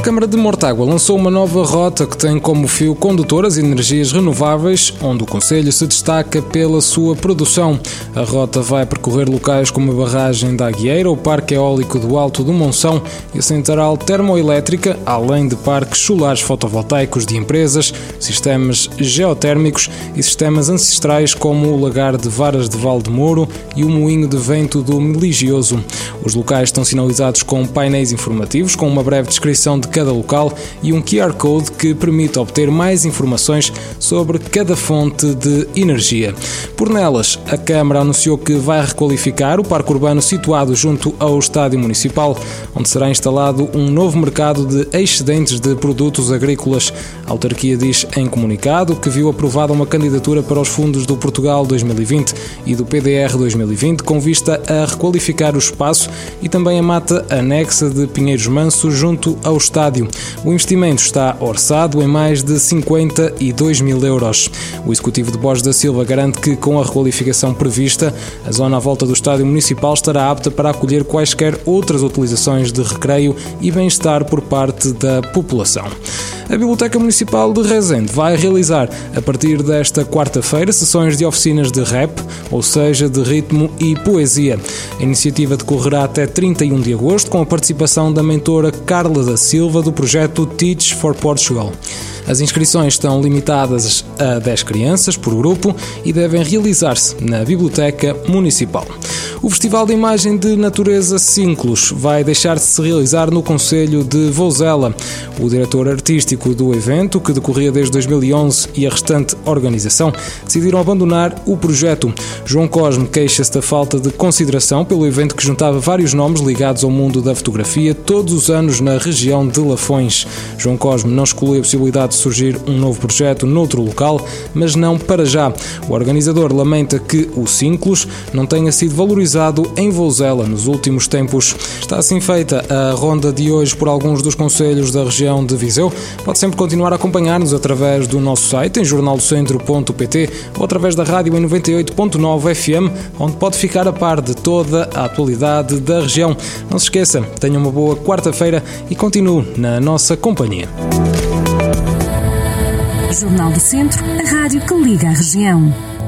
A Câmara de Mortágua lançou uma nova rota que tem como fio condutor as energias renováveis, onde o Conselho se destaca pela sua produção. A rota vai percorrer locais como a barragem da Aguieira, o Parque Eólico do Alto do Monção e a Central Termoelétrica, além de parques solares fotovoltaicos de empresas, sistemas geotérmicos e sistemas ancestrais como o Lagar de Varas de Valdemoro e o Moinho de Vento do Meligioso. Os locais estão sinalizados com painéis informativos com uma breve descrição de cada local e um QR Code que permite obter mais informações sobre cada fonte de energia. Por nelas, a Câmara anunciou que vai requalificar o parque urbano situado junto ao Estádio Municipal, onde será instalado um novo mercado de excedentes de produtos agrícolas. A autarquia diz em comunicado que viu aprovada uma candidatura para os fundos do Portugal 2020 e do PDR 2020 com vista a requalificar o espaço e também a mata anexa de Pinheiros Manso junto ao Estádio. O investimento está orçado em mais de 52 mil euros. O executivo de Borges da Silva garante que, com a requalificação prevista, a zona à volta do estádio municipal estará apta para acolher quaisquer outras utilizações de recreio e bem-estar por parte da população. A Biblioteca Municipal de Rezende vai realizar, a partir desta quarta-feira, sessões de oficinas de rap, ou seja, de ritmo e poesia. A iniciativa decorrerá até 31 de agosto, com a participação da mentora Carla da Silva do projeto Teach for Portugal. As inscrições estão limitadas a 10 crianças por grupo e devem realizar-se na Biblioteca Municipal. O Festival de Imagem de Natureza Cínclos vai deixar de se realizar no Conselho de Vozela. O diretor artístico do evento, que decorria desde 2011, e a restante organização decidiram abandonar o projeto. João Cosme queixa-se da falta de consideração pelo evento que juntava vários nomes ligados ao mundo da fotografia todos os anos na região de Lafões. João Cosme não exclui a possibilidade de surgir um novo projeto noutro local, mas não para já. O organizador lamenta que o Cínclos não tenha sido valorizado em Vouzela nos últimos tempos. Está assim feita a ronda de hoje por alguns dos conselhos da região de Viseu. Pode sempre continuar a acompanhar-nos através do nosso site em jornaldocentro.pt ou através da rádio em 98.9 FM, onde pode ficar a par de toda a atualidade da região. Não se esqueça, tenha uma boa quarta-feira e continue na nossa companhia. Jornal do Centro, a rádio que liga a região.